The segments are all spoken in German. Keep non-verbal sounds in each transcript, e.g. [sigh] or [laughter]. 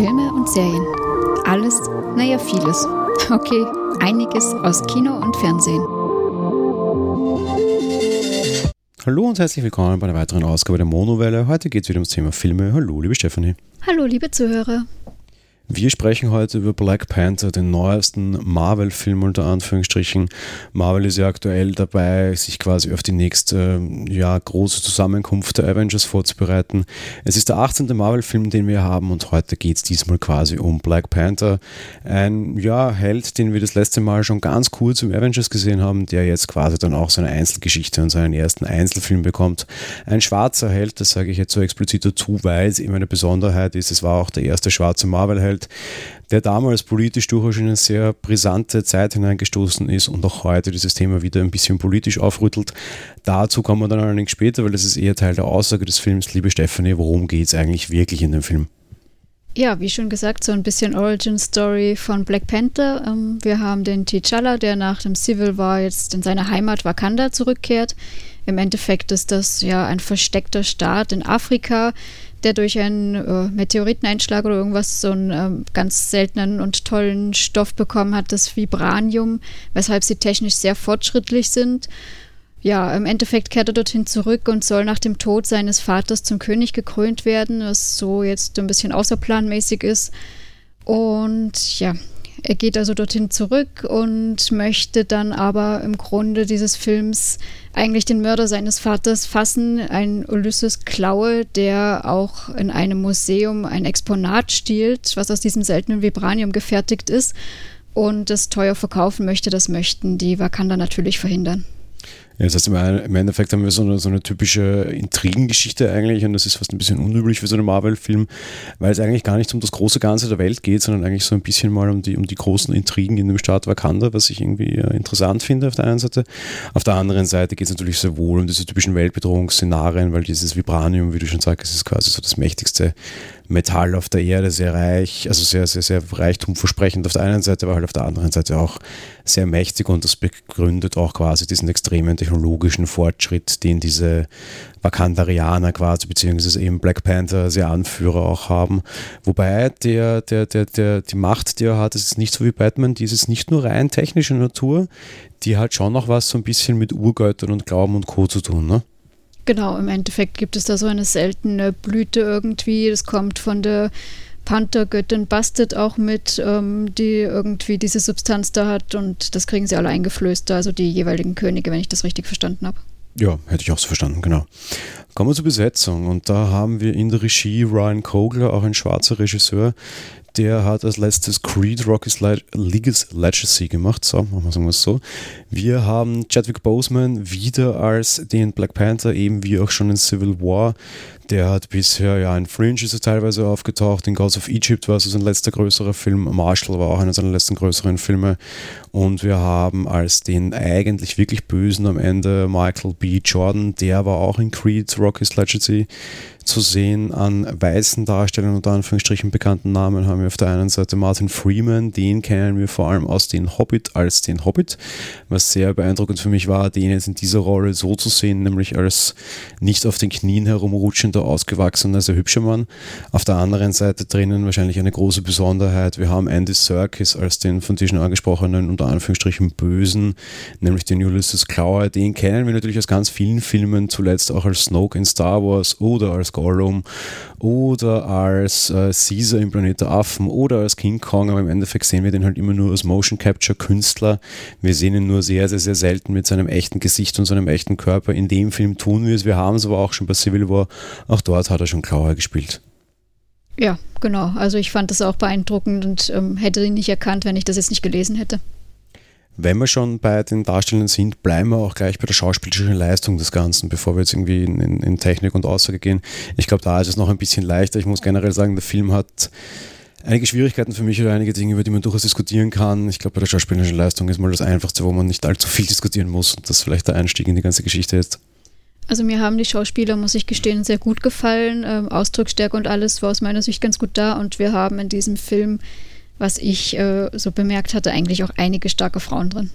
Filme und Serien. Alles, naja, vieles. Okay, einiges aus Kino und Fernsehen. Hallo und herzlich willkommen bei einer weiteren Ausgabe der Monowelle. Heute geht es wieder ums Thema Filme. Hallo, liebe Stefanie. Hallo, liebe Zuhörer. Wir sprechen heute über Black Panther, den neuesten Marvel-Film unter Anführungsstrichen. Marvel ist ja aktuell dabei, sich quasi auf die nächste ja, große Zusammenkunft der Avengers vorzubereiten. Es ist der 18. Marvel-Film, den wir haben und heute geht es diesmal quasi um Black Panther. Ein ja, Held, den wir das letzte Mal schon ganz kurz im Avengers gesehen haben, der jetzt quasi dann auch seine Einzelgeschichte und seinen ersten Einzelfilm bekommt. Ein schwarzer Held, das sage ich jetzt so explizit dazu, weil es eben eine Besonderheit ist. Es war auch der erste schwarze Marvel-Held Umfeld, der damals politisch durchaus in eine sehr brisante Zeit hineingestoßen ist und auch heute dieses Thema wieder ein bisschen politisch aufrüttelt. Dazu kommen wir dann allerdings später, weil das ist eher Teil der Aussage des Films. Liebe Stephanie, worum geht es eigentlich wirklich in dem Film? Ja, wie schon gesagt, so ein bisschen Origin Story von Black Panther. Ähm, wir haben den T'Challa, der nach dem Civil War jetzt in seine Heimat Wakanda zurückkehrt. Im Endeffekt ist das ja ein versteckter Staat in Afrika, der durch einen äh, Meteoriteneinschlag oder irgendwas so einen äh, ganz seltenen und tollen Stoff bekommen hat, das Vibranium, weshalb sie technisch sehr fortschrittlich sind. Ja, im Endeffekt kehrt er dorthin zurück und soll nach dem Tod seines Vaters zum König gekrönt werden, was so jetzt ein bisschen außerplanmäßig ist. Und ja, er geht also dorthin zurück und möchte dann aber im Grunde dieses Films eigentlich den Mörder seines Vaters fassen, ein Ulysses Klaue, der auch in einem Museum ein Exponat stiehlt, was aus diesem seltenen Vibranium gefertigt ist und das teuer verkaufen möchte. Das möchten die Wakanda natürlich verhindern. Ja, das heißt, im Endeffekt haben wir so eine, so eine typische Intrigengeschichte eigentlich und das ist fast ein bisschen unüblich für so einen Marvel-Film, weil es eigentlich gar nicht um das große Ganze der Welt geht, sondern eigentlich so ein bisschen mal um die, um die großen Intrigen in dem Staat Wakanda, was ich irgendwie äh, interessant finde auf der einen Seite. Auf der anderen Seite geht es natürlich sehr wohl um diese typischen Weltbedrohungsszenarien, weil dieses Vibranium, wie du schon sagst, ist quasi so das mächtigste Metall auf der Erde, sehr reich, also sehr, sehr, sehr reichtumversprechend auf der einen Seite, aber halt auf der anderen Seite auch sehr mächtig und das begründet auch quasi diesen extremen technologischen Fortschritt, den diese Wakandarianer quasi, beziehungsweise eben Black Panther, sehr Anführer auch haben. Wobei der, der, der, der, die Macht, die er hat, ist nicht so wie Batman, die ist nicht nur rein technischer Natur, die hat schon noch was so ein bisschen mit Urgöttern und Glauben und Co. zu tun, ne? Genau, im Endeffekt gibt es da so eine seltene Blüte irgendwie. Das kommt von der Panthergöttin Bastet auch mit, ähm, die irgendwie diese Substanz da hat und das kriegen sie alle eingeflößt, also die jeweiligen Könige, wenn ich das richtig verstanden habe. Ja, hätte ich auch so verstanden, genau. Kommen wir zur Besetzung und da haben wir in der Regie Ryan Kogler, auch ein schwarzer Regisseur, der hat als letztes Creed Rocky's Legacy gemacht. So, machen wir es so. Wir haben Chadwick Boseman wieder als den Black Panther, eben wie auch schon in Civil War. Der hat bisher ja in Fringe ist er teilweise aufgetaucht, in Gods of Egypt war es sein letzter größerer Film, Marshall war auch einer seiner letzten größeren Filme und wir haben als den eigentlich wirklich Bösen am Ende Michael B. Jordan, der war auch in Creed Rocky's Legacy zu sehen an weißen Darstellern unter Anführungsstrichen bekannten Namen haben wir auf der einen Seite Martin Freeman, den kennen wir vor allem aus den Hobbit als den Hobbit, was sehr beeindruckend für mich war, den jetzt in dieser Rolle so zu sehen, nämlich als nicht auf den Knien herumrutschender, ausgewachsener, sehr hübscher Mann. Auf der anderen Seite drinnen wahrscheinlich eine große Besonderheit, wir haben Andy Serkis als den von dir schon angesprochenen unter Anführungsstrichen Bösen, nämlich den Ulysses Klauer, den kennen wir natürlich aus ganz vielen Filmen, zuletzt auch als Snoke in Star Wars oder als Gollum oder als äh, Caesar im Planet der Affen oder als King Kong, aber im Endeffekt sehen wir den halt immer nur als Motion Capture Künstler. Wir sehen ihn nur sehr, sehr, sehr selten mit seinem echten Gesicht und seinem echten Körper. In dem Film tun wir es. Wir haben es aber auch schon bei Civil War. Auch dort hat er schon Klauer gespielt. Ja, genau. Also ich fand das auch beeindruckend und ähm, hätte ihn nicht erkannt, wenn ich das jetzt nicht gelesen hätte. Wenn wir schon bei den Darstellern sind, bleiben wir auch gleich bei der schauspielerischen Leistung des Ganzen, bevor wir jetzt irgendwie in, in, in Technik und Aussage gehen. Ich glaube, da ist es noch ein bisschen leichter. Ich muss generell sagen, der Film hat einige Schwierigkeiten für mich oder einige Dinge, über die man durchaus diskutieren kann. Ich glaube, bei der schauspielerischen Leistung ist mal das Einfachste, wo man nicht allzu viel diskutieren muss und das ist vielleicht der Einstieg in die ganze Geschichte jetzt. Also mir haben die Schauspieler, muss ich gestehen, sehr gut gefallen. Ähm, Ausdrucksstärke und alles war aus meiner Sicht ganz gut da und wir haben in diesem Film was ich äh, so bemerkt hatte, eigentlich auch einige starke Frauen drin.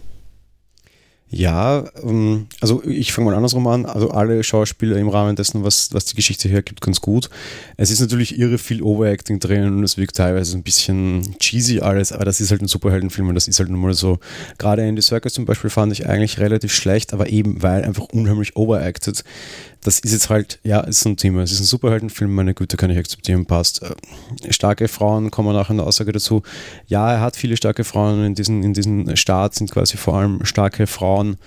Ja, ähm, also ich fange mal andersrum an. Also alle Schauspieler im Rahmen dessen, was, was die Geschichte hergibt, ganz gut. Es ist natürlich irre viel Overacting drin und es wirkt teilweise ein bisschen cheesy alles, aber das ist halt ein Superheldenfilm und das ist halt nun mal so. Gerade Andy Circus zum Beispiel fand ich eigentlich relativ schlecht, aber eben weil einfach unheimlich overacted das ist jetzt halt, ja, ist ein Thema. Es ist ein Superheldenfilm, meine Güte, kann ich akzeptieren, passt. Äh, starke Frauen, kommen nachher in der Aussage dazu. Ja, er hat viele starke Frauen. In diesem in diesen Staat sind quasi vor allem starke Frauen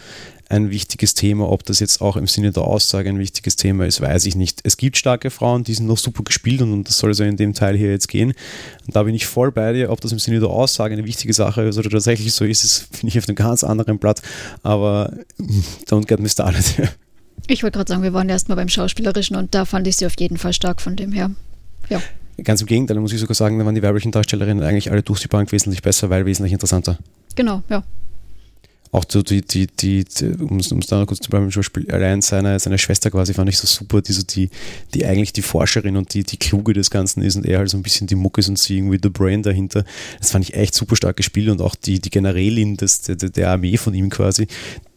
ein wichtiges Thema. Ob das jetzt auch im Sinne der Aussage ein wichtiges Thema ist, weiß ich nicht. Es gibt starke Frauen, die sind noch super gespielt und, und das soll so in dem Teil hier jetzt gehen. Und da bin ich voll bei dir. Ob das im Sinne der Aussage eine wichtige Sache ist oder tatsächlich so ist, ist finde ich auf einem ganz anderen Blatt. Aber [laughs] don't get me started. Ich wollte gerade sagen, wir waren erstmal beim Schauspielerischen und da fand ich sie auf jeden Fall stark von dem her. Ja. Ganz im Gegenteil, muss ich sogar sagen, da waren die weiblichen Darstellerinnen eigentlich alle durch die Bank wesentlich besser, weil wesentlich interessanter. Genau, ja auch so die, die, die, um es da noch kurz zu bleiben, zum Beispiel allein seine, seine Schwester quasi fand ich so super, die so die, die eigentlich die Forscherin und die, die Kluge des Ganzen ist und er halt so ein bisschen die Muck ist und sie irgendwie the brain dahinter. Das fand ich echt super stark gespielt und auch die, die Generälin des, der, der Armee von ihm quasi,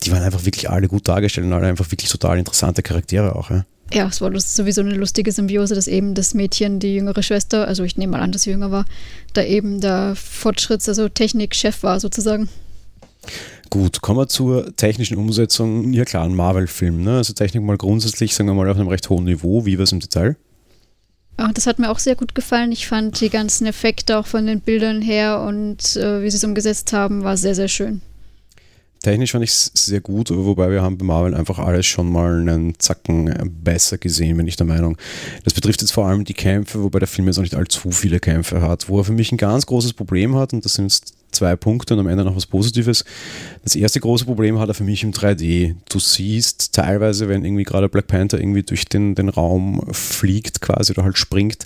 die waren einfach wirklich alle gut dargestellt und alle einfach wirklich total interessante Charaktere auch, ja. Ja, es war sowieso eine lustige Symbiose, dass eben das Mädchen, die jüngere Schwester, also ich nehme mal an, dass sie jünger war, da eben der Fortschritts-, also Technikchef war sozusagen. Gut, kommen wir zur technischen Umsetzung. Ja klar, ein Marvel-Film. Ne? Also Technik mal grundsätzlich, sagen wir mal, auf einem recht hohen Niveau. Wie war es im Detail? Ach, das hat mir auch sehr gut gefallen. Ich fand die ganzen Effekte auch von den Bildern her und äh, wie sie es umgesetzt haben, war sehr, sehr schön. Technisch fand ich es sehr gut, wobei wir haben bei Marvel einfach alles schon mal einen Zacken besser gesehen, bin ich der Meinung. Das betrifft jetzt vor allem die Kämpfe, wobei der Film jetzt auch nicht allzu viele Kämpfe hat. Wo er für mich ein ganz großes Problem hat, und das sind zwei Punkte und am Ende noch was Positives. Das erste große Problem hat er für mich im 3D. Du siehst teilweise, wenn irgendwie gerade Black Panther irgendwie durch den, den Raum fliegt quasi oder halt springt,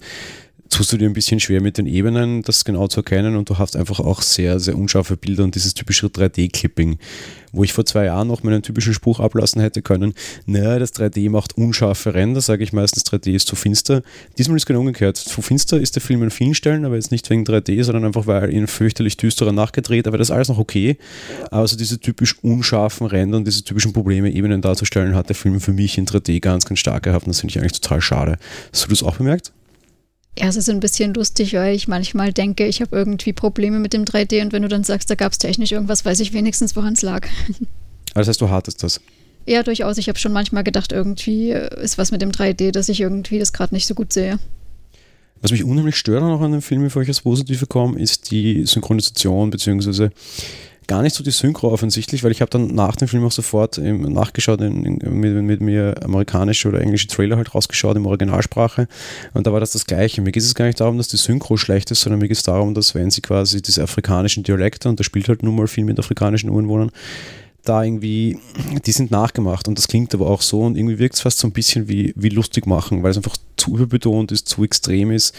tust du dir ein bisschen schwer mit den Ebenen, das genau zu erkennen und du hast einfach auch sehr, sehr unscharfe Bilder und dieses typische 3D-Clipping, wo ich vor zwei Jahren noch meinen typischen Spruch ablassen hätte können, naja, das 3D macht unscharfe Ränder, sage ich meistens, 3D ist zu finster. Diesmal ist genau umgekehrt. Zu finster ist der Film an vielen Stellen, aber jetzt nicht wegen 3D, sondern einfach, weil ihn fürchterlich düsterer nachgedreht, aber das ist alles noch okay. Aber so diese typisch unscharfen Ränder und diese typischen Probleme, Ebenen darzustellen, hat der Film für mich in 3D ganz, ganz stark gehabt und das finde ich eigentlich total schade. Hast du das auch bemerkt? Ja, es ist ein bisschen lustig, weil ich manchmal denke, ich habe irgendwie Probleme mit dem 3D und wenn du dann sagst, da gab es technisch irgendwas, weiß ich wenigstens, woran es lag. [laughs] Das heißt, du hattest das? Ja, durchaus. Ich habe schon manchmal gedacht, irgendwie ist was mit dem 3D, dass ich irgendwie das gerade nicht so gut sehe. Was mich unheimlich stört noch an dem Film, bevor ich als Positive komme, ist die Synchronisation beziehungsweise gar nicht so die Synchro offensichtlich, weil ich habe dann nach dem Film auch sofort ähm, nachgeschaut, in, in, mit, mit, mir amerikanische oder englische Trailer halt rausgeschaut im Originalsprache und da war das das Gleiche. Mir geht es gar nicht darum, dass die Synchro schlecht ist, sondern mir geht es darum, dass wenn sie quasi diese afrikanischen Dialekte, und da spielt halt nun mal viel mit afrikanischen Ureinwohnern, da irgendwie, die sind nachgemacht und das klingt aber auch so und irgendwie wirkt es fast so ein bisschen wie, wie lustig machen, weil es einfach zu überbetont ist, zu extrem ist.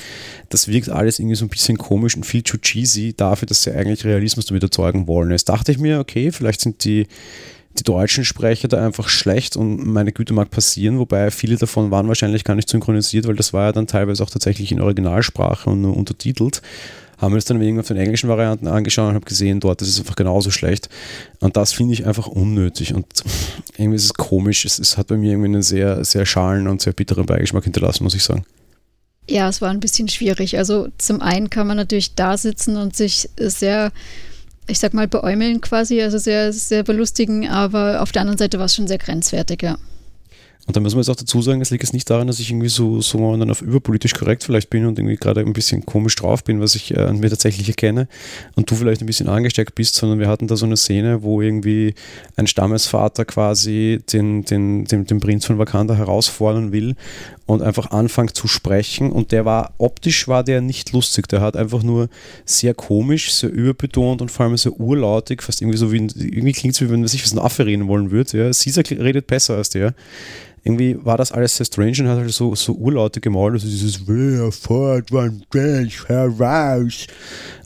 Das wirkt alles irgendwie so ein bisschen komisch und viel zu cheesy dafür, dass sie eigentlich Realismus damit erzeugen wollen. Jetzt dachte ich mir, okay, vielleicht sind die, die deutschen Sprecher da einfach schlecht und meine Güte mag passieren, wobei viele davon waren wahrscheinlich gar nicht synchronisiert, weil das war ja dann teilweise auch tatsächlich in Originalsprache und nur untertitelt haben wir uns dann wegen auf den englischen Varianten angeschaut und habe gesehen, dort ist es einfach genauso schlecht. Und das finde ich einfach unnötig und [laughs] irgendwie ist es komisch. Es, es hat bei mir irgendwie einen sehr, sehr schalen und sehr bitteren Beigeschmack hinterlassen, muss ich sagen. Ja, es war ein bisschen schwierig. Also zum einen kann man natürlich da sitzen und sich sehr, ich sag mal, beäumeln quasi, also sehr, sehr belustigen, aber auf der anderen Seite war es schon sehr grenzwertig, ja. Und da muss man jetzt auch dazu sagen, es liegt jetzt nicht daran, dass ich irgendwie so, so dann auf überpolitisch korrekt vielleicht bin und irgendwie gerade ein bisschen komisch drauf bin, was ich äh, an mir tatsächlich erkenne und du vielleicht ein bisschen angesteckt bist, sondern wir hatten da so eine Szene, wo irgendwie ein Stammesvater quasi den, den, den, den Prinz von Wakanda herausfordern will und einfach anfängt zu sprechen und der war, optisch war der nicht lustig, der hat einfach nur sehr komisch, sehr überbetont und vor allem sehr urlautig, fast irgendwie so wie, irgendwie klingt es wie wenn man sich was ein Affe reden wollen würde, ja. Caesar redet besser als der irgendwie war das alles sehr strange und hat halt so, so Urlaute gemalt, also dieses wann heraus.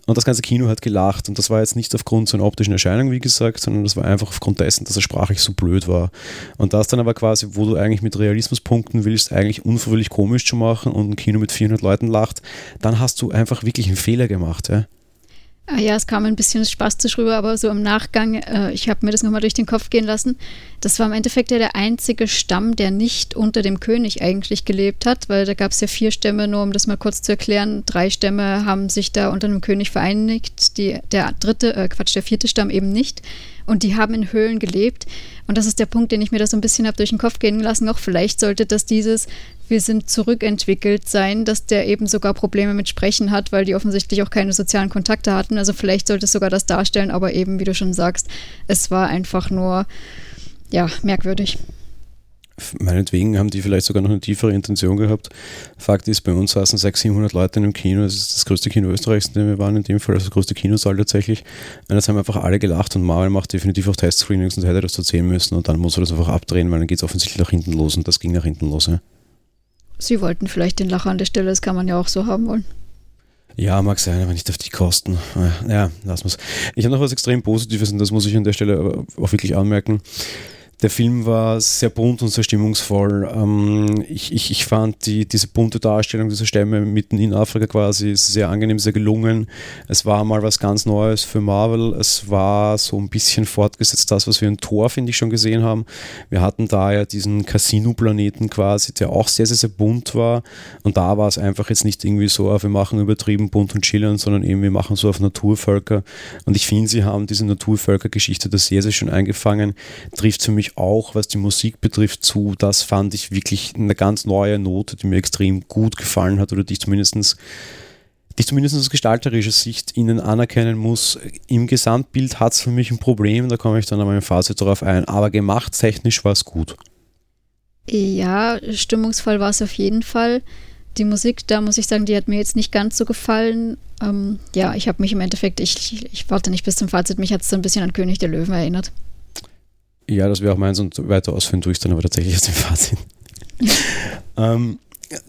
Und das ganze Kino hat gelacht und das war jetzt nicht aufgrund seiner optischen Erscheinung, wie gesagt, sondern das war einfach aufgrund dessen, dass er sprachlich so blöd war. Und das dann aber quasi, wo du eigentlich mit Realismus punkten willst, eigentlich unverwirklich komisch zu machen und ein Kino mit 400 Leuten lacht, dann hast du einfach wirklich einen Fehler gemacht. Ja? Ah ja, es kam ein bisschen spastisch rüber, aber so im Nachgang, äh, ich habe mir das nochmal durch den Kopf gehen lassen. Das war im Endeffekt ja der einzige Stamm, der nicht unter dem König eigentlich gelebt hat, weil da gab es ja vier Stämme, nur um das mal kurz zu erklären. Drei Stämme haben sich da unter dem König vereinigt, die, der dritte, äh, Quatsch, der vierte Stamm eben nicht. Und die haben in Höhlen gelebt. Und das ist der Punkt, den ich mir da so ein bisschen habe durch den Kopf gehen lassen. Auch vielleicht sollte das dieses wir sind zurückentwickelt sein, dass der eben sogar Probleme mit Sprechen hat, weil die offensichtlich auch keine sozialen Kontakte hatten. Also vielleicht sollte es sogar das darstellen, aber eben, wie du schon sagst, es war einfach nur, ja, merkwürdig. Meinetwegen haben die vielleicht sogar noch eine tiefere Intention gehabt. Fakt ist, bei uns saßen 600, 700 Leute in einem Kino. Das ist das größte Kino Österreichs, in dem wir waren, in dem Fall, also das größte Kinosaal tatsächlich. Und das haben einfach alle gelacht und Marvel macht definitiv auch Testscreenings und hätte das erzählen müssen und dann muss er das einfach abdrehen, weil dann geht es offensichtlich nach hinten los und das ging nach hinten los. Ja. Sie wollten vielleicht den Lacher an der Stelle, das kann man ja auch so haben wollen. Ja, mag sein, aber nicht auf die Kosten. Ja, lassen wir es. Ich habe noch was extrem Positives und das muss ich an der Stelle auch wirklich anmerken. Der Film war sehr bunt und sehr stimmungsvoll. Ähm, ich, ich, ich fand die, diese bunte Darstellung dieser Stämme mitten in Afrika quasi sehr angenehm, sehr gelungen. Es war mal was ganz Neues für Marvel. Es war so ein bisschen fortgesetzt das, was wir in Thor, finde ich, schon gesehen haben. Wir hatten da ja diesen Casino-Planeten quasi, der auch sehr, sehr, sehr bunt war. Und da war es einfach jetzt nicht irgendwie so, wir machen übertrieben bunt und chillen, sondern eben wir machen so auf Naturvölker. Und ich finde, sie haben diese Naturvölkergeschichte da sehr, sehr schön eingefangen. Trifft für mich auch, was die Musik betrifft, zu. Das fand ich wirklich eine ganz neue Note, die mir extrem gut gefallen hat oder die ich zumindest die ich zumindest aus gestalterischer Sicht ihnen anerkennen muss. Im Gesamtbild hat es für mich ein Problem, da komme ich dann an meinem Fazit darauf ein, aber gemacht technisch war es gut. Ja, stimmungsvoll war es auf jeden Fall. Die Musik, da muss ich sagen, die hat mir jetzt nicht ganz so gefallen. Ähm, ja, ich habe mich im Endeffekt, ich, ich warte nicht bis zum Fazit, mich hat es so ein bisschen an König der Löwen erinnert. Ja, das wäre auch meins und weiter ausführen tue ich dann aber tatsächlich aus dem Fazit. [laughs] ähm,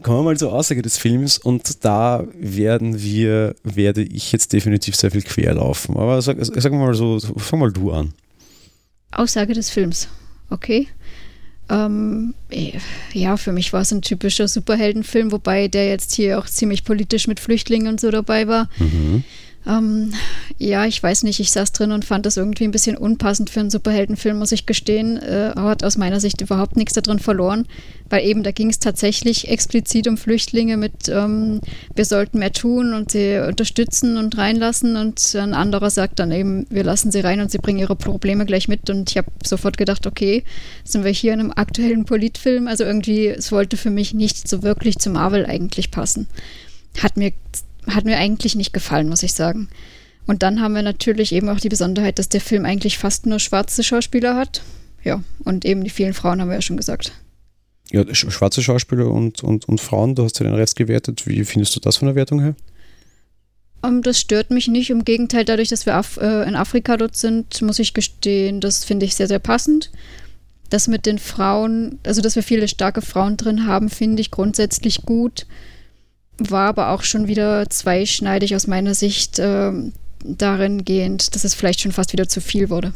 kommen wir mal zur Aussage des Films und da werden wir, werde ich jetzt definitiv sehr viel querlaufen. Aber sag, sag mal so, fang mal du an. Aussage des Films, okay. Ähm, ja, für mich war es ein typischer Superheldenfilm, wobei der jetzt hier auch ziemlich politisch mit Flüchtlingen und so dabei war. Mhm. Ähm, ja, ich weiß nicht, ich saß drin und fand das irgendwie ein bisschen unpassend für einen Superheldenfilm, muss ich gestehen. Äh, hat aus meiner Sicht überhaupt nichts darin verloren, weil eben da ging es tatsächlich explizit um Flüchtlinge mit, ähm, wir sollten mehr tun und sie unterstützen und reinlassen und ein anderer sagt dann eben, wir lassen sie rein und sie bringen ihre Probleme gleich mit und ich habe sofort gedacht, okay, sind wir hier in einem aktuellen Politfilm, also irgendwie, es wollte für mich nicht so wirklich zu Marvel eigentlich passen. Hat mir hat mir eigentlich nicht gefallen, muss ich sagen. Und dann haben wir natürlich eben auch die Besonderheit, dass der Film eigentlich fast nur schwarze Schauspieler hat. Ja, und eben die vielen Frauen haben wir ja schon gesagt. Ja, schwarze Schauspieler und, und, und Frauen, du hast ja den Rest gewertet. Wie findest du das von der Wertung her? Um, das stört mich nicht. Im Gegenteil, dadurch, dass wir Af äh, in Afrika dort sind, muss ich gestehen, das finde ich sehr, sehr passend. Das mit den Frauen, also dass wir viele starke Frauen drin haben, finde ich grundsätzlich gut war aber auch schon wieder zweischneidig aus meiner Sicht äh, darin gehend, dass es vielleicht schon fast wieder zu viel wurde.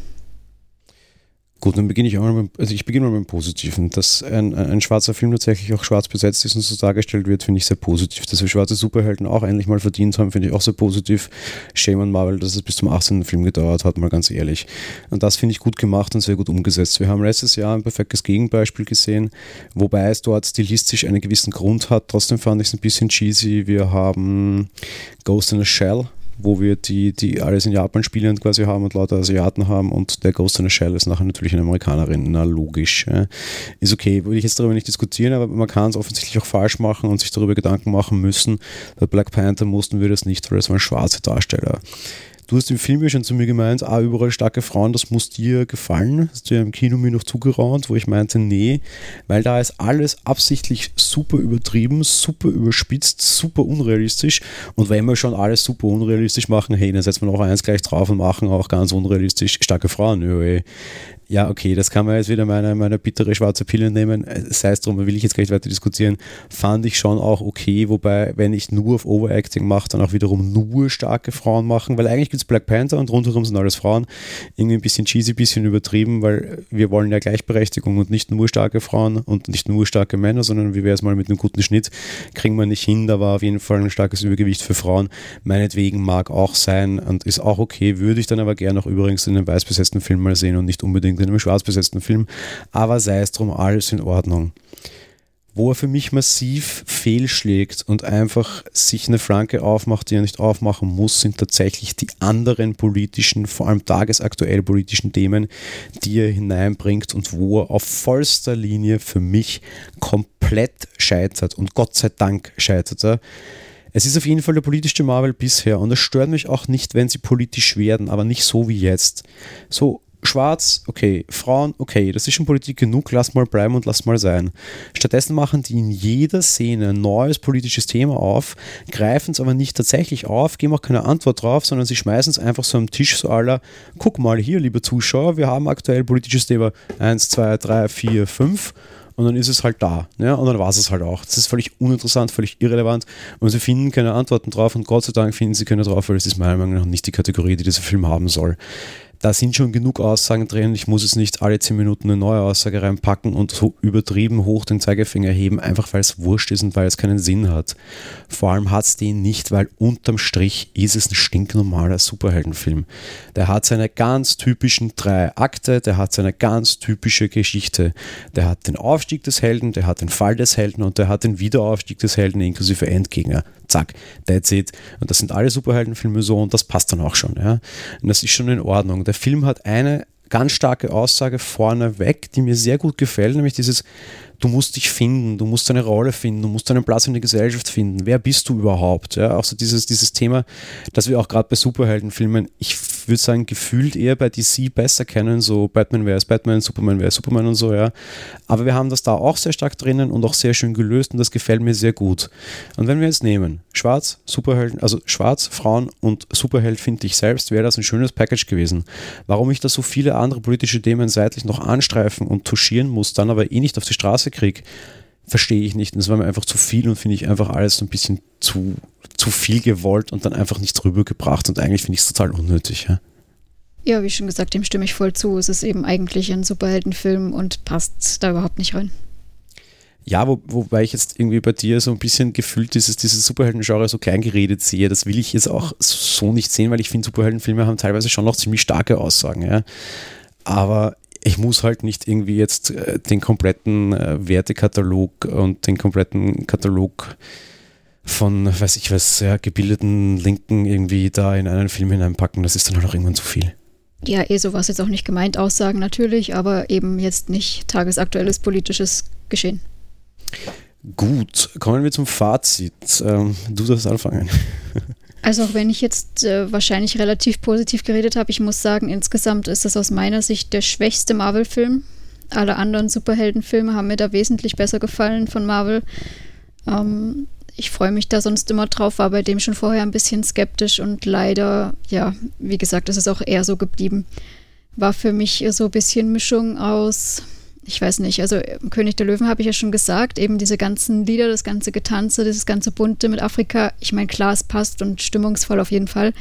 Gut, dann beginne ich auch mal mit, also ich beginne mal mit dem Positiven. Dass ein, ein schwarzer Film tatsächlich auch schwarz besetzt ist und so dargestellt wird, finde ich sehr positiv. Dass wir schwarze Superhelden auch endlich mal verdient haben, finde ich auch sehr positiv. Shame on Marvel, dass es bis zum 18. Film gedauert hat, mal ganz ehrlich. Und das finde ich gut gemacht und sehr gut umgesetzt. Wir haben letztes Jahr ein perfektes Gegenbeispiel gesehen, wobei es dort stilistisch einen gewissen Grund hat. Trotzdem fand ich es ein bisschen cheesy. Wir haben Ghost in a Shell wo wir die, die alles in Japan spielend quasi haben und lauter Asiaten haben und der Ghost in a Shell ist nachher natürlich eine Amerikanerin. Na, logisch. Ja. Ist okay, würde ich jetzt darüber nicht diskutieren, aber man kann es offensichtlich auch falsch machen und sich darüber Gedanken machen müssen. Bei Black Panther mussten wir das nicht, weil es waren schwarze Darsteller. Du hast im Film ja schon zu mir gemeint, ah, überall starke Frauen, das muss dir gefallen. Hast du ja im Kino mir noch zugeraunt, wo ich meinte, nee, weil da ist alles absichtlich super übertrieben, super überspitzt, super unrealistisch. Und wenn wir schon alles super unrealistisch machen, hey, dann setzen wir noch eins gleich drauf und machen auch ganz unrealistisch starke Frauen. Ja, okay, das kann man jetzt wieder meine, meine bittere schwarze Pille nehmen. Äh, sei es drum, will ich jetzt gleich weiter diskutieren. Fand ich schon auch okay, wobei, wenn ich nur auf Overacting mache, dann auch wiederum nur starke Frauen machen, weil eigentlich gibt es Black Panther und rundherum sind alles Frauen. Irgendwie ein bisschen cheesy, ein bisschen übertrieben, weil wir wollen ja Gleichberechtigung und nicht nur starke Frauen und nicht nur starke Männer, sondern wie wäre es mal mit einem guten Schnitt, kriegen wir nicht hin. Da war auf jeden Fall ein starkes Übergewicht für Frauen. Meinetwegen mag auch sein und ist auch okay, würde ich dann aber gerne auch übrigens in einem weiß besetzten Film mal sehen und nicht unbedingt unbedingt in einem schwarz besetzten Film, aber sei es drum, alles in Ordnung. Wo er für mich massiv fehlschlägt und einfach sich eine Flanke aufmacht, die er nicht aufmachen muss, sind tatsächlich die anderen politischen, vor allem tagesaktuell politischen Themen, die er hineinbringt und wo er auf vollster Linie für mich komplett scheitert und Gott sei Dank scheitert er. Es ist auf jeden Fall der politischste Marvel bisher und es stört mich auch nicht, wenn sie politisch werden, aber nicht so wie jetzt. So Schwarz, okay, Frauen, okay, das ist schon Politik genug, lass mal bleiben und lass mal sein. Stattdessen machen die in jeder Szene ein neues politisches Thema auf, greifen es aber nicht tatsächlich auf, geben auch keine Antwort drauf, sondern sie schmeißen es einfach so am Tisch so aller, guck mal hier, liebe Zuschauer, wir haben aktuell politisches Thema 1, 2, 3, 4, 5 und dann ist es halt da. Ja? Und dann war es halt auch. Das ist völlig uninteressant, völlig irrelevant und sie finden keine Antworten drauf und Gott sei Dank finden sie keine drauf, weil es ist meiner Meinung nach nicht die Kategorie, die dieser Film haben soll da sind schon genug Aussagen drin. Ich muss es nicht alle 10 Minuten eine neue Aussage reinpacken und so übertrieben hoch den Zeigefinger heben, einfach weil es wurscht ist und weil es keinen Sinn hat. Vor allem hat es den nicht, weil unterm Strich ist es ein stinknormaler Superheldenfilm. Der hat seine ganz typischen drei Akte, der hat seine ganz typische Geschichte. Der hat den Aufstieg des Helden, der hat den Fall des Helden und der hat den Wiederaufstieg des Helden inklusive Endgegner zack, that's it. Und das sind alle Superheldenfilme so und das passt dann auch schon. Ja? Und das ist schon in Ordnung. Der Film hat eine ganz starke Aussage vorneweg, die mir sehr gut gefällt, nämlich dieses, du musst dich finden, du musst deine Rolle finden, du musst deinen Platz in der Gesellschaft finden. Wer bist du überhaupt? Ja, auch so dieses, dieses Thema, das wir auch gerade bei Superheldenfilmen, ich würde sagen, gefühlt eher bei DC besser kennen, so Batman wäre es Batman, Superman wäre Superman und so, ja. Aber wir haben das da auch sehr stark drinnen und auch sehr schön gelöst und das gefällt mir sehr gut. Und wenn wir jetzt nehmen, Schwarz, Superhelden, also Schwarz, Frauen und Superheld finde ich selbst, wäre das ein schönes Package gewesen. Warum ich da so viele andere politische Themen seitlich noch anstreifen und touchieren muss, dann aber eh nicht auf die Straße kriege, verstehe ich nicht. Und es war mir einfach zu viel und finde ich einfach alles so ein bisschen zu, zu viel gewollt und dann einfach nicht rübergebracht. Und eigentlich finde ich es total unnötig. Ja? ja, wie schon gesagt, dem stimme ich voll zu. Es ist eben eigentlich ein Superheldenfilm und passt da überhaupt nicht rein. Ja, wo, wobei ich jetzt irgendwie bei dir so ein bisschen gefühlt dieses, dieses Superhelden-Genre so klein geredet sehe. Das will ich jetzt auch so nicht sehen, weil ich finde, Superheldenfilme haben teilweise schon noch ziemlich starke Aussagen. Ja. Aber ich muss halt nicht irgendwie jetzt äh, den kompletten äh, Wertekatalog und den kompletten Katalog von, weiß ich was, ja, gebildeten Linken irgendwie da in einen Film hineinpacken. Das ist dann halt auch irgendwann zu viel. Ja, eh, so war es jetzt auch nicht gemeint, Aussagen natürlich, aber eben jetzt nicht tagesaktuelles politisches Geschehen. Gut, kommen wir zum Fazit. Ähm, du darfst anfangen. [laughs] Also auch wenn ich jetzt äh, wahrscheinlich relativ positiv geredet habe, ich muss sagen, insgesamt ist das aus meiner Sicht der schwächste Marvel-Film. Alle anderen Superheldenfilme haben mir da wesentlich besser gefallen von Marvel. Ähm, ich freue mich da sonst immer drauf, war bei dem schon vorher ein bisschen skeptisch und leider, ja, wie gesagt, ist es auch eher so geblieben. War für mich so ein bisschen Mischung aus ich weiß nicht, also König der Löwen habe ich ja schon gesagt, eben diese ganzen Lieder, das ganze Getanze, dieses ganze Bunte mit Afrika. Ich meine, klar, es passt und stimmungsvoll auf jeden Fall.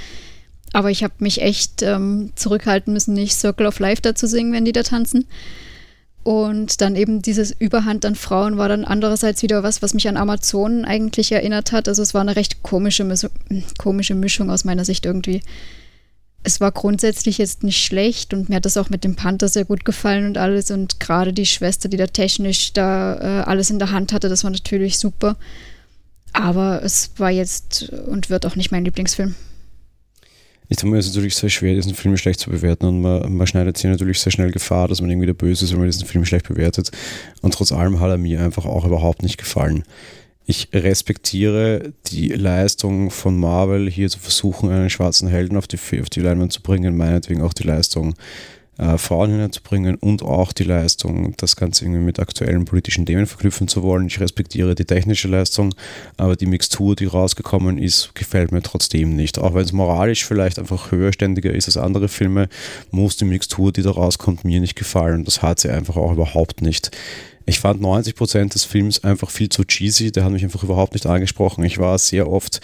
Aber ich habe mich echt ähm, zurückhalten müssen, nicht Circle of Life da zu singen, wenn die da tanzen. Und dann eben dieses Überhand an Frauen war dann andererseits wieder was, was mich an Amazonen eigentlich erinnert hat. Also es war eine recht komische, komische Mischung aus meiner Sicht irgendwie es war grundsätzlich jetzt nicht schlecht und mir hat das auch mit dem Panther sehr gut gefallen und alles und gerade die Schwester, die da technisch da äh, alles in der Hand hatte, das war natürlich super. Aber es war jetzt und wird auch nicht mein Lieblingsfilm. Ich tue mir es natürlich sehr schwer, diesen Film schlecht zu bewerten und man, man schneidet sich natürlich sehr schnell Gefahr, dass man irgendwie der Böse ist, wenn man diesen Film schlecht bewertet. Und trotz allem hat er mir einfach auch überhaupt nicht gefallen ich respektiere die Leistung von Marvel, hier zu versuchen, einen schwarzen Helden auf die, auf die Leinwand zu bringen, meinetwegen auch die Leistung äh, Frauen hineinzubringen und auch die Leistung, das Ganze irgendwie mit aktuellen politischen Themen verknüpfen zu wollen. Ich respektiere die technische Leistung, aber die Mixtur, die rausgekommen ist, gefällt mir trotzdem nicht. Auch wenn es moralisch vielleicht einfach höherständiger ist als andere Filme, muss die Mixtur, die da rauskommt, mir nicht gefallen. Das hat sie einfach auch überhaupt nicht. Ich fand 90% des Films einfach viel zu cheesy, der hat mich einfach überhaupt nicht angesprochen. Ich war sehr oft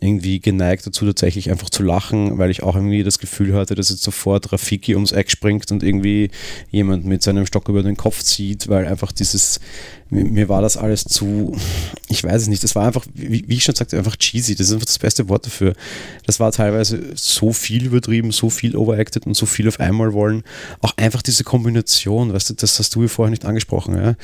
irgendwie geneigt dazu, tatsächlich einfach zu lachen, weil ich auch irgendwie das Gefühl hatte, dass jetzt sofort Rafiki ums Eck springt und irgendwie jemand mit seinem Stock über den Kopf zieht, weil einfach dieses, mir war das alles zu, ich weiß es nicht, das war einfach, wie, ich schon sagte, einfach cheesy, das ist einfach das beste Wort dafür. Das war teilweise so viel übertrieben, so viel overacted und so viel auf einmal wollen. Auch einfach diese Kombination, weißt du, das hast du ja vorher nicht angesprochen. Ja?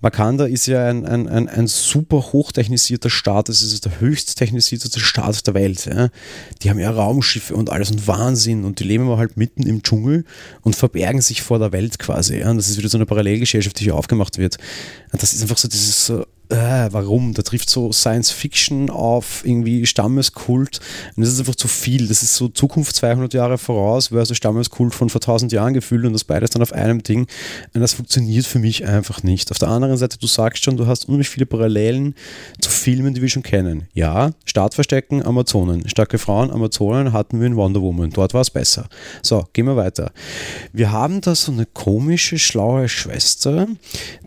Wakanda ist ja ein, ein, ein, ein super hochtechnisierter Staat, das ist der höchst technisierteste Staat der Welt. Ja. Die haben ja Raumschiffe und alles und Wahnsinn und die leben aber halt mitten im Dschungel und verbergen sich vor der Welt quasi. Ja. Und das ist wieder so eine Parallelgesellschaft, die hier aufgemacht wird. Das ist einfach so dieses so äh, warum? Da trifft so Science Fiction auf irgendwie Stammeskult und das ist einfach zu viel. Das ist so Zukunft 200 Jahre voraus versus Stammeskult von vor 1000 Jahren gefühlt und das beides dann auf einem Ding. Und das funktioniert für mich einfach nicht. Auf der anderen Seite, du sagst schon, du hast unheimlich viele Parallelen zu Filmen, die wir schon kennen. Ja, Startverstecken, Amazonen. Starke Frauen, Amazonen hatten wir in Wonder Woman. Dort war es besser. So, gehen wir weiter. Wir haben da so eine komische, schlaue Schwester,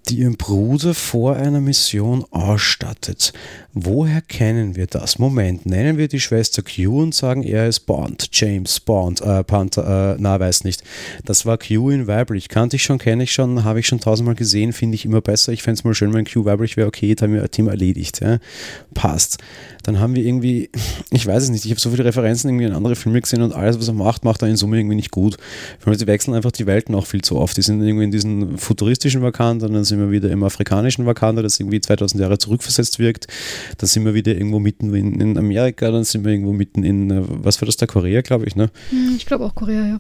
die ihren Bruder vor einer Mission ausstattet. Woher kennen wir das? Moment, nennen wir die Schwester Q und sagen, er ist Bond, James Bond, äh, Panther, äh, na, weiß nicht. Das war Q in weiblich. Kannte ich schon, kenne ich schon, habe ich schon tausendmal gesehen, finde ich immer besser. Ich fände es mal schön, wenn Q weiblich wäre, okay, da haben wir ein Thema erledigt. Ja? Passt. Dann haben wir irgendwie, [laughs] ich weiß es nicht, ich habe so viele Referenzen irgendwie in andere Filme gesehen und alles, was er macht, macht er in Summe irgendwie nicht gut. Sie wechseln einfach die Welten auch viel zu oft. Die sind irgendwie in diesen futuristischen Wakanda, dann sind wir wieder im afrikanischen Wakanda, das irgendwie 2000 Jahre zurückversetzt wirkt. Dann sind wir wieder irgendwo mitten in, in Amerika, dann sind wir irgendwo mitten in, äh, was war das da, Korea, glaube ich, ne? Hm, ich glaube auch Korea, ja.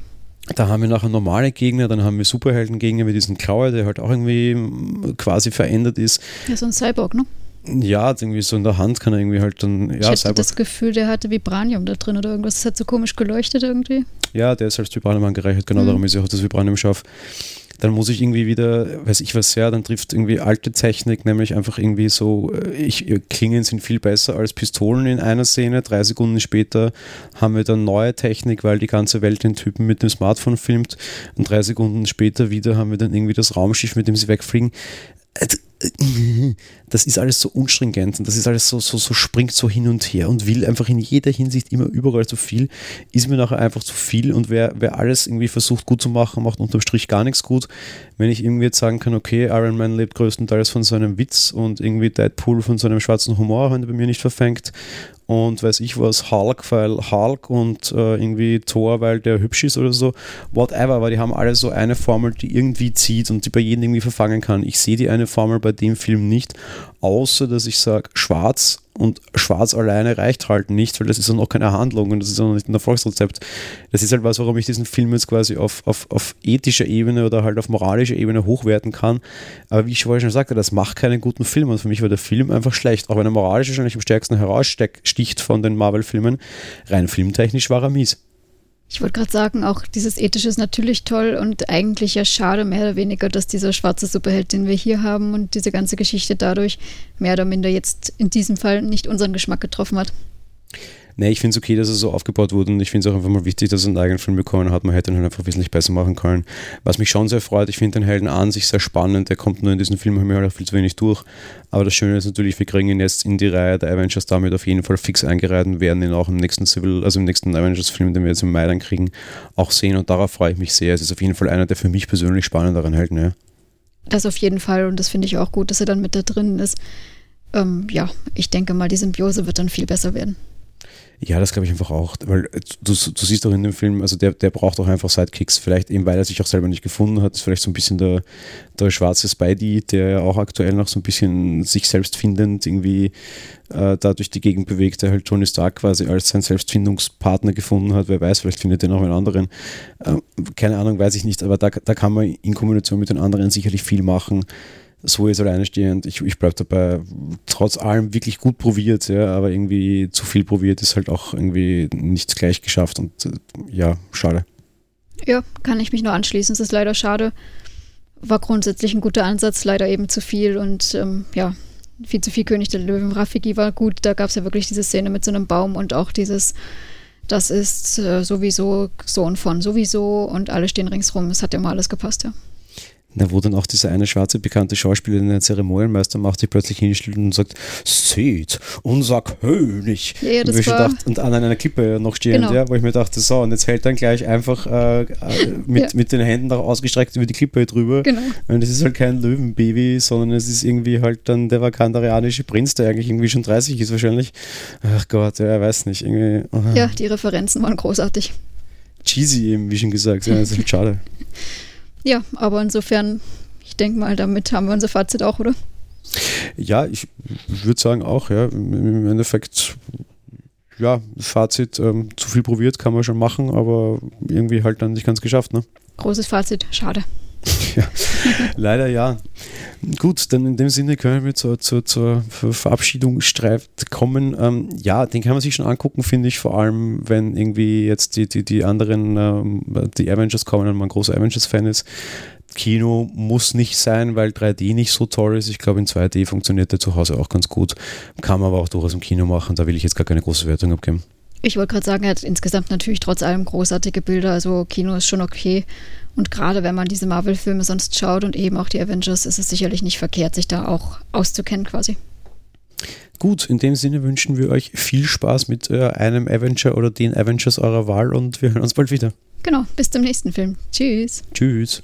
Da haben wir nachher normale Gegner, dann haben wir Superhelden-Gegner wie diesen Klauer, der halt auch irgendwie hm, quasi verändert ist. Ja, so ein Cyborg, ne? Ja, irgendwie so in der Hand kann er irgendwie halt dann. Ja, ich hatte Cyborg. das Gefühl, der hatte Vibranium da drin oder irgendwas. Das hat so komisch geleuchtet irgendwie. Ja, der ist als Vibranium angereichert, genau mhm. darum ist ja auch das Vibranium scharf dann muss ich irgendwie wieder, weiß ich was sehr, dann trifft irgendwie alte Technik, nämlich einfach irgendwie so, äh, ich, Klingen sind viel besser als Pistolen in einer Szene. Drei Sekunden später haben wir dann neue Technik, weil die ganze Welt den Typen mit dem Smartphone filmt. Und drei Sekunden später wieder haben wir dann irgendwie das Raumschiff, mit dem sie wegfliegen [laughs] das ist alles so unstringent und das ist alles so, so, so springt so hin und her und will einfach in jeder Hinsicht immer überall zu viel, ist mir nachher einfach zu viel und wer, wer alles irgendwie versucht gut zu machen, macht unterm Strich gar nichts gut. Wenn ich irgendwie jetzt sagen kann, okay, Iron Man lebt größtenteils von seinem Witz und irgendwie Deadpool von seinem schwarzen Humor, wenn er bei mir nicht verfängt und weiß ich was, Hulk, weil Hulk und äh, irgendwie Thor, weil der hübsch ist oder so, whatever, aber die haben alle so eine Formel, die irgendwie zieht und die bei jedem irgendwie verfangen kann. Ich sehe die eine Formel bei dem Film nicht, außer dass ich sage, schwarz und schwarz alleine reicht halt nicht, weil das ist ja noch keine Handlung und das ist noch nicht ein Erfolgsrezept. Das ist halt was, warum ich diesen Film jetzt quasi auf, auf, auf ethischer Ebene oder halt auf moralischer Ebene hochwerten kann. Aber wie ich vorher schon sagte, das macht keinen guten Film und für mich war der Film einfach schlecht. Auch wenn er moralisch wahrscheinlich am stärksten heraussticht von den Marvel-Filmen, rein filmtechnisch war er mies. Ich wollte gerade sagen, auch dieses Ethische ist natürlich toll und eigentlich ja schade, mehr oder weniger, dass dieser schwarze Superheld, den wir hier haben und diese ganze Geschichte dadurch mehr oder minder jetzt in diesem Fall nicht unseren Geschmack getroffen hat. Nee, ich finde es okay, dass er so aufgebaut wurde und ich finde es auch einfach mal wichtig, dass er einen eigenen Film bekommen hat. Man hätte ihn halt einfach wesentlich besser machen können. Was mich schon sehr freut, ich finde den Helden an sich sehr spannend. Der kommt nur in diesem Film halt auch viel zu wenig durch. Aber das Schöne ist natürlich, wir kriegen ihn jetzt in die Reihe der Avengers damit auf jeden Fall fix eingereiht und werden ihn auch im nächsten Civil, also im nächsten Avengers-Film, den wir jetzt im Mai dann kriegen, auch sehen. Und darauf freue ich mich sehr. Es ist auf jeden Fall einer der für mich persönlich spannenderen Helden, ja. Das auf jeden Fall und das finde ich auch gut, dass er dann mit da drin ist. Ähm, ja, ich denke mal, die Symbiose wird dann viel besser werden. Ja, das glaube ich einfach auch, weil äh, du, du siehst doch in dem Film, also der, der braucht auch einfach Sidekicks, vielleicht eben, weil er sich auch selber nicht gefunden hat, ist vielleicht so ein bisschen der, der schwarze Spidey, der ja auch aktuell noch so ein bisschen sich selbst findend irgendwie äh, da durch die Gegend bewegt, der halt Tony Stark quasi als sein Selbstfindungspartner gefunden hat, wer weiß, vielleicht findet er noch einen anderen, äh, keine Ahnung, weiß ich nicht, aber da, da kann man in Kombination mit den anderen sicherlich viel machen so ist alleinstehend. Ich, ich bleibe dabei, trotz allem wirklich gut probiert, ja, aber irgendwie zu viel probiert ist halt auch irgendwie nichts gleich geschafft und ja, schade. Ja, kann ich mich nur anschließen. Es ist leider schade. War grundsätzlich ein guter Ansatz, leider eben zu viel und ähm, ja, viel zu viel König der Löwen. Rafiki war gut, da gab es ja wirklich diese Szene mit so einem Baum und auch dieses, das ist äh, sowieso Sohn von sowieso und alle stehen ringsrum. Es hat immer alles gepasst, ja. Na, wo dann auch dieser eine schwarze bekannte Schauspieler, den Zeremonienmeister macht, sich plötzlich hinstellt und sagt, seht, unser König. Ja, ja, und, war, dachte, und an einer Klippe noch stehend, Genau. ja, wo ich mir dachte, so, und jetzt hält dann gleich einfach äh, äh, mit, Ja. mit den Händen auch ausgestreckt über die Klippe drüber. genau. Und es ist halt kein Löwenbaby, sondern es ist irgendwie halt dann der vakandarianische Prinz, der eigentlich irgendwie schon 30 ist wahrscheinlich. Ach Gott, ja, ich weiß nicht. Irgendwie, aha. Ja, die Referenzen waren großartig. Cheesy eben, wie schon gesagt. Ja, das ist halt schade. [laughs] Ja, aber insofern, ich denke mal, damit haben wir unser Fazit auch, oder? Ja, ich würde sagen auch, ja. Im Endeffekt, ja, Fazit, ähm, zu viel probiert kann man schon machen, aber irgendwie halt dann nicht ganz geschafft, ne? Großes Fazit, schade. Leider ja. Gut, dann in dem Sinne können wir zur, zur, zur Ver- Verabschiedung streift kommen. Ähm, ja, den kann man sich schon angucken, finde ich, vor allem, wenn irgendwie jetzt die, die, die anderen, ähm, die Avengers kommen und man ein großer Avengers-Fan ist. Kino muss nicht sein, weil 3D nicht so toll ist. Ich glaube, in 2D funktioniert der zu Hause auch ganz gut. Kann man aber auch durchaus im Kino machen. Da will ich jetzt gar keine große Wertung abgeben. Ich wollte gerade sagen, er hat insgesamt natürlich trotz allem großartige Bilder, also Kino ist schon okay. Und gerade wenn man diese Marvel-Filme sonst schaut und eben auch die Avengers, ist es sicherlich nicht verkehrt, sich da auch auszukennen quasi. Gut, in dem Sinne wünschen wir euch viel Spaß mit äh, einem Avenger oder den Avengers eurer Wahl und wir hören uns bald wieder. Genau, bis zum nächsten Film. Tschüss. Tschüss.